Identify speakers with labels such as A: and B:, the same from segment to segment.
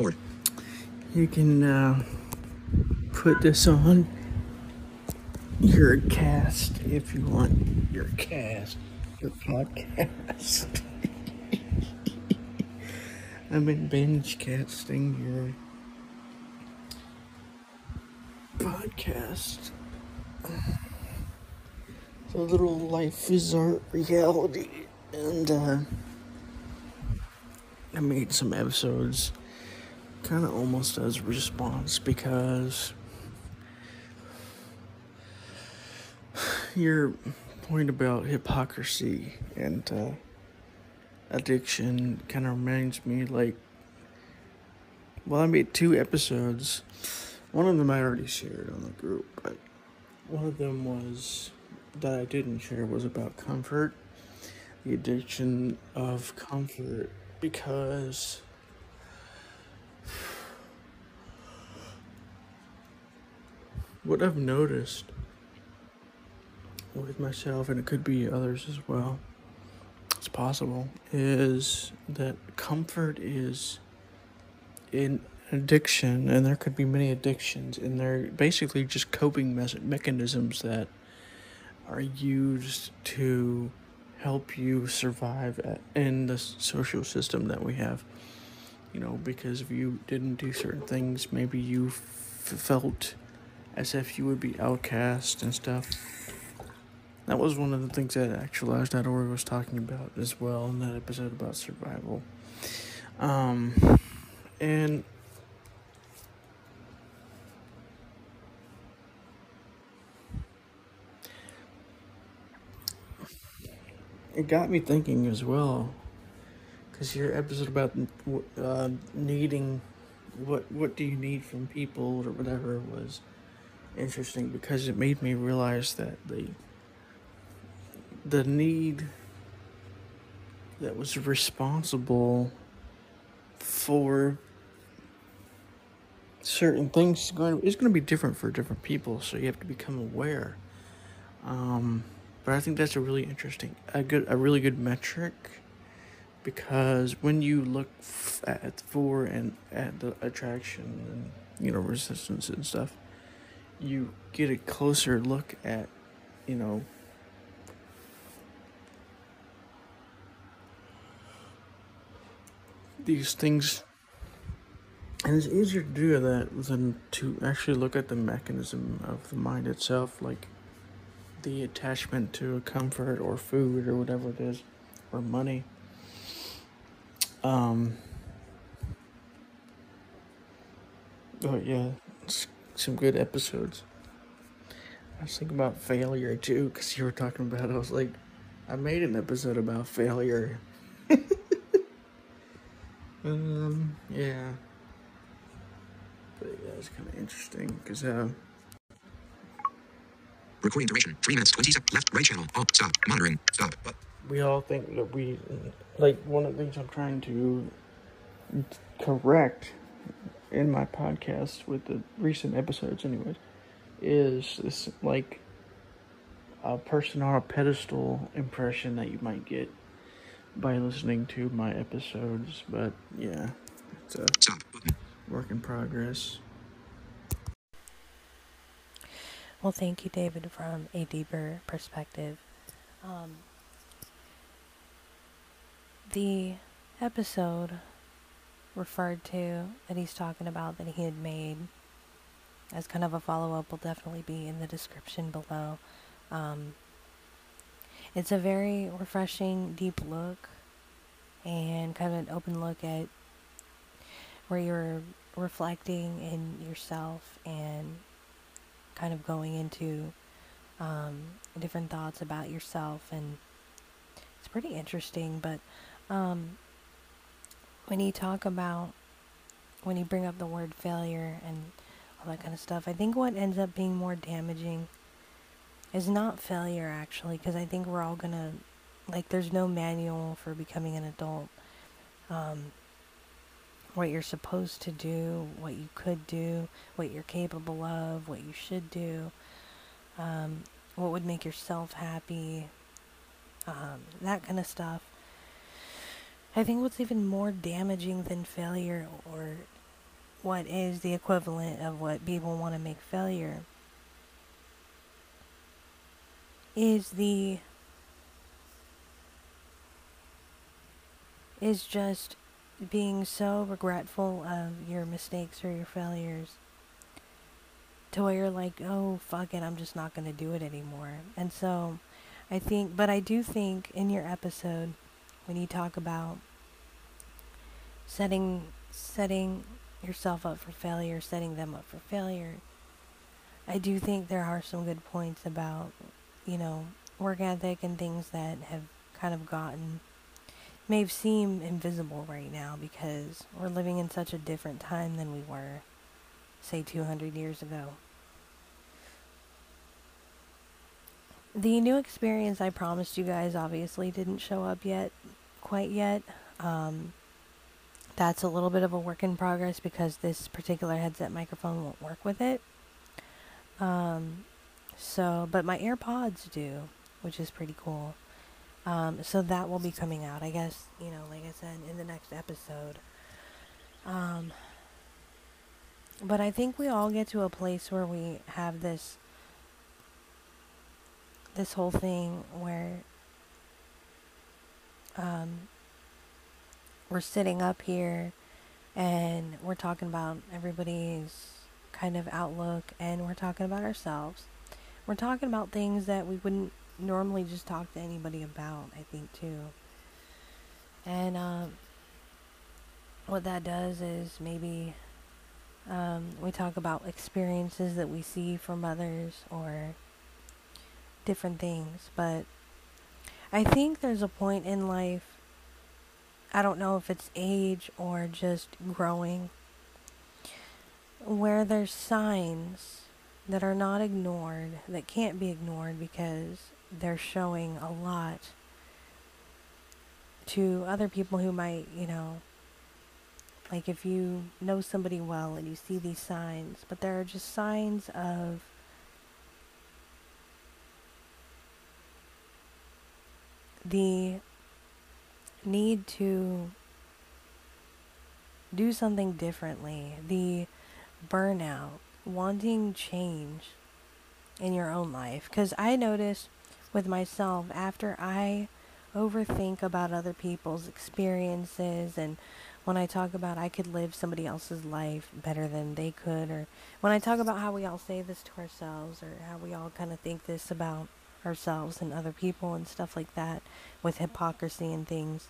A: Record.
B: You can uh, put this on your cast if you want your cast, your podcast. I've been binge casting your podcast. It's a little life is art reality, and uh, I made some episodes kind of almost as response because your point about hypocrisy and uh, addiction kind of reminds me like well i made two episodes one of them i already shared on the group but one of them was that i didn't share was about comfort the addiction of comfort because what I've noticed with myself, and it could be others as well, it's possible, is that comfort is in addiction, and there could be many addictions, and they're basically just coping me- mechanisms that are used to help you survive at, in the social system that we have. You know, because if you didn't do certain things, maybe you f- felt as if you would be outcast and stuff. That was one of the things that actualized.org was talking about as well in that episode about survival. Um, and it got me thinking as well because your episode about uh, needing what what do you need from people or whatever was interesting because it made me realize that the the need that was responsible for certain things is going is going to be different for different people so you have to become aware. Um, but I think that's a really interesting a good a really good metric because when you look f- at for and at the attraction and you know resistance and stuff you get a closer look at you know these things. And it's easier to do that than to actually look at the mechanism of the mind itself like the attachment to a comfort or food or whatever it is or money. Um oh yeah some good episodes i was thinking about failure too because you were talking about it. i was like i made an episode about failure um yeah but yeah it's kind of interesting because uh
A: Recording duration 3 minutes 20 seconds. Left, right channel. Off. Stop. Monitoring. Stop. But
B: we all think that we like one of the things I'm trying to correct in my podcast with the recent episodes anyways is this like a person on a pedestal impression that you might get by listening to my episodes but yeah it's a work in progress
C: Well, thank you, David, from a deeper perspective. Um, the episode referred to that he's talking about that he had made as kind of a follow up will definitely be in the description below. Um, it's a very refreshing, deep look and kind of an open look at where you're reflecting in yourself and kind of going into um, different thoughts about yourself, and it's pretty interesting. But um, when you talk about when you bring up the word failure and all that kind of stuff, I think what ends up being more damaging is not failure actually, because I think we're all gonna like there's no manual for becoming an adult. Um, what you're supposed to do, what you could do, what you're capable of, what you should do, um, what would make yourself happy, um, that kind of stuff. I think what's even more damaging than failure or what is the equivalent of what people want to make failure is the is just being so regretful of your mistakes or your failures to where you're like, oh, fuck it, I'm just not going to do it anymore. And so I think, but I do think in your episode, when you talk about setting, setting yourself up for failure, setting them up for failure, I do think there are some good points about, you know, work ethic and things that have kind of gotten may seem invisible right now because we're living in such a different time than we were, say, 200 years ago. The new experience I promised you guys obviously didn't show up yet, quite yet. Um, that's a little bit of a work in progress because this particular headset microphone won't work with it. Um, so, but my AirPods do, which is pretty cool. Um, so that will be coming out, I guess, you know, like I said, in the next episode. Um, but I think we all get to a place where we have this this whole thing where um, we're sitting up here and we're talking about everybody's kind of outlook and we're talking about ourselves. We're talking about things that we wouldn't normally just talk to anybody about, I think, too. And um, what that does is maybe um, we talk about experiences that we see from others or different things. But I think there's a point in life, I don't know if it's age or just growing, where there's signs that are not ignored, that can't be ignored because they're showing a lot to other people who might, you know, like if you know somebody well and you see these signs, but there are just signs of the need to do something differently, the burnout, wanting change in your own life. Because I notice with myself after I overthink about other people's experiences and when I talk about I could live somebody else's life better than they could or when I talk about how we all say this to ourselves or how we all kind of think this about ourselves and other people and stuff like that with hypocrisy and things.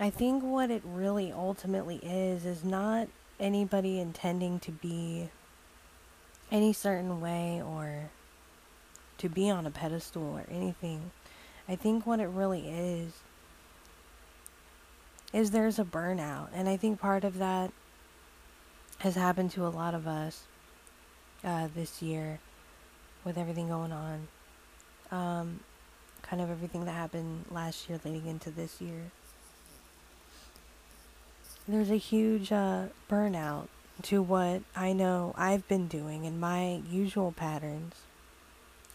C: I think what it really ultimately is is not anybody intending to be any certain way or to be on a pedestal or anything. I think what it really is is there's a burnout, and I think part of that has happened to a lot of us uh, this year with everything going on. Um, kind of everything that happened last year leading into this year. There's a huge uh, burnout to what I know I've been doing in my usual patterns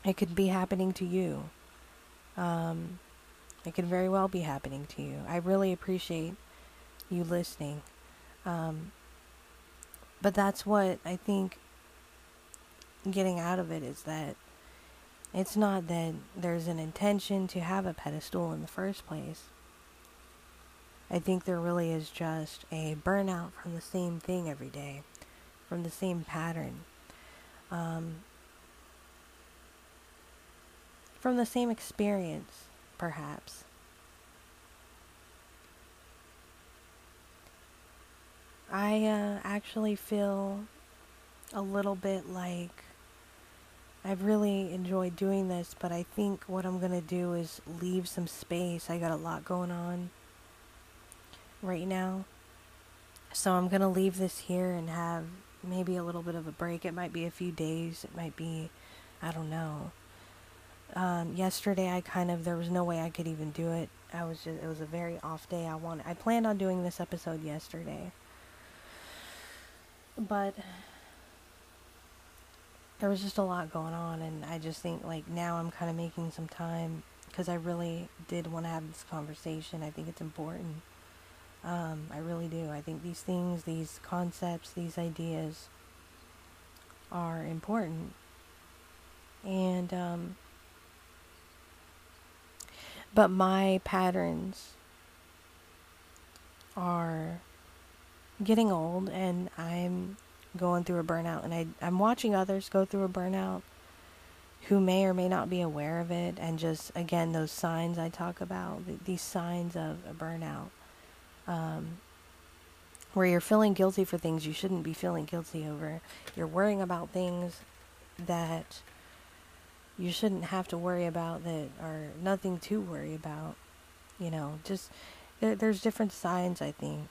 C: it could be happening to you. Um, it could very well be happening to you. I really appreciate you listening. Um, but that's what I think getting out of it is that it's not that there's an intention to have a pedestal in the first place. I think there really is just a burnout from the same thing every day, from the same pattern. Um, from the same experience, perhaps. I uh, actually feel a little bit like I've really enjoyed doing this, but I think what I'm going to do is leave some space. I got a lot going on right now. So I'm going to leave this here and have maybe a little bit of a break. It might be a few days. It might be, I don't know um, yesterday I kind of there was no way I could even do it. I was just it was a very off day. I wanted I planned on doing this episode yesterday. But there was just a lot going on and I just think like now I'm kind of making some time because I really did want to have this conversation. I think it's important. Um, I really do. I think these things, these concepts, these ideas are important. And, um, but my patterns are getting old and I'm going through a burnout and I, I'm watching others go through a burnout who may or may not be aware of it and just again those signs I talk about these signs of a burnout um, where you're feeling guilty for things you shouldn't be feeling guilty over. You're worrying about things that you shouldn't have to worry about that are nothing to worry about you know just there, there's different signs I think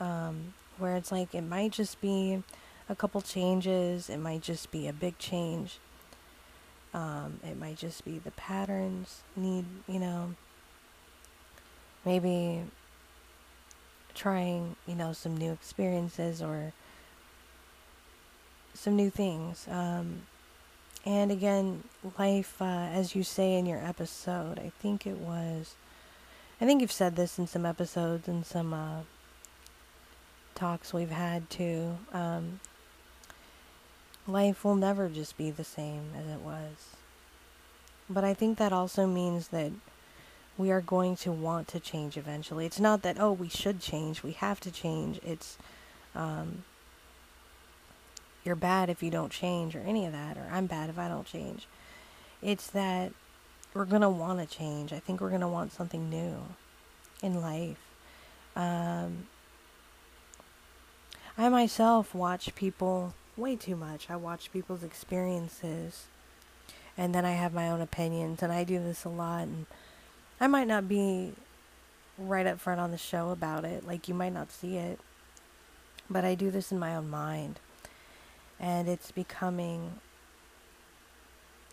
C: um, where it's like it might just be a couple changes, it might just be a big change. Um, it might just be the patterns need, you know, maybe trying, you know, some new experiences or some new things. Um, and again, life, uh, as you say in your episode, I think it was, I think you've said this in some episodes and some uh, talks we've had too. Um, life will never just be the same as it was. But I think that also means that we are going to want to change eventually. It's not that, oh, we should change, we have to change. It's, um, you're bad if you don't change, or any of that, or I'm bad if I don't change. It's that we're going to want to change. I think we're going to want something new in life. Um, I myself watch people way too much. I watch people's experiences and then I have my own opinions and I do this a lot and I might not be right up front on the show about it. Like you might not see it. But I do this in my own mind. And it's becoming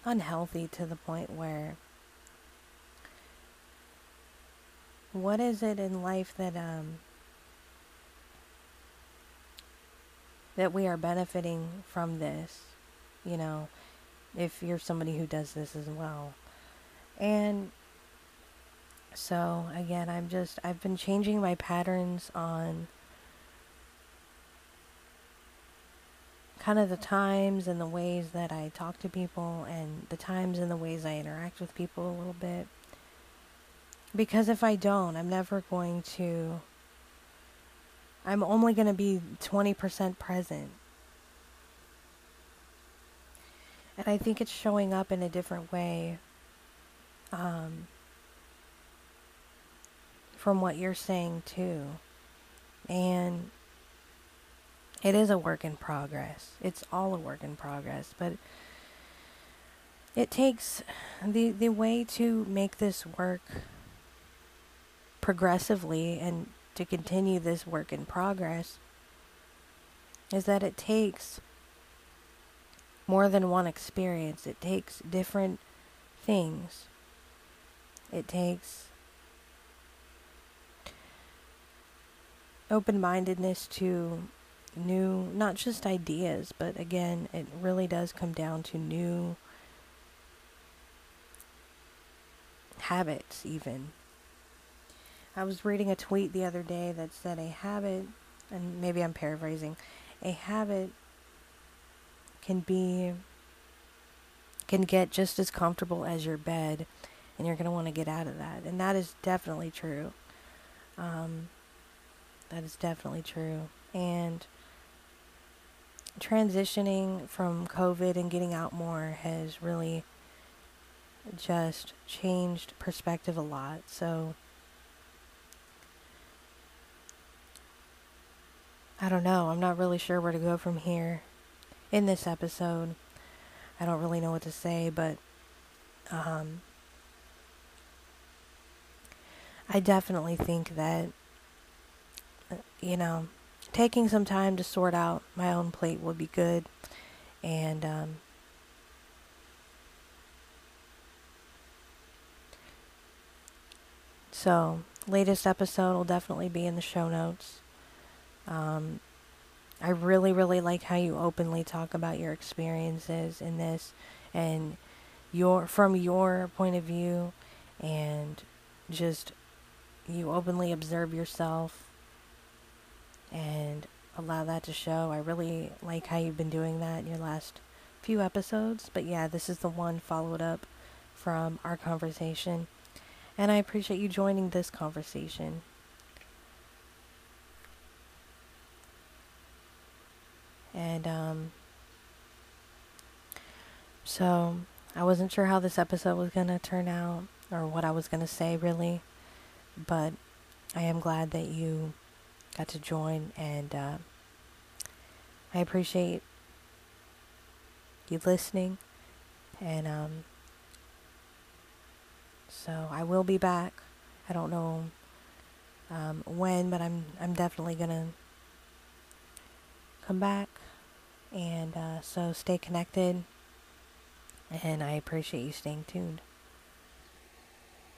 C: unhealthy to the point where what is it in life that um that we are benefiting from this, you know, if you're somebody who does this as well. And so, again, I'm just, I've been changing my patterns on kind of the times and the ways that I talk to people and the times and the ways I interact with people a little bit. Because if I don't, I'm never going to I'm only going to be 20% present. And I think it's showing up in a different way um, from what you're saying, too. And it is a work in progress. It's all a work in progress. But it takes the, the way to make this work progressively and to continue this work in progress is that it takes more than one experience. It takes different things. It takes open mindedness to new, not just ideas, but again, it really does come down to new habits, even. I was reading a tweet the other day that said a habit, and maybe I'm paraphrasing, a habit can be can get just as comfortable as your bed, and you're going to want to get out of that. And that is definitely true. Um, that is definitely true. And transitioning from COVID and getting out more has really just changed perspective a lot. So I don't know. I'm not really sure where to go from here in this episode. I don't really know what to say, but um, I definitely think that, you know, taking some time to sort out my own plate would be good. And, um, so, latest episode will definitely be in the show notes. Um, I really, really like how you openly talk about your experiences in this and your from your point of view and just you openly observe yourself and allow that to show. I really like how you've been doing that in your last few episodes. But yeah, this is the one followed up from our conversation. And I appreciate you joining this conversation. And um so I wasn't sure how this episode was going to turn out or what I was going to say really, but I am glad that you got to join and uh, I appreciate you listening. And um, so I will be back. I don't know um, when, but I'm I'm definitely gonna come back, and uh, so stay connected and I appreciate you staying tuned.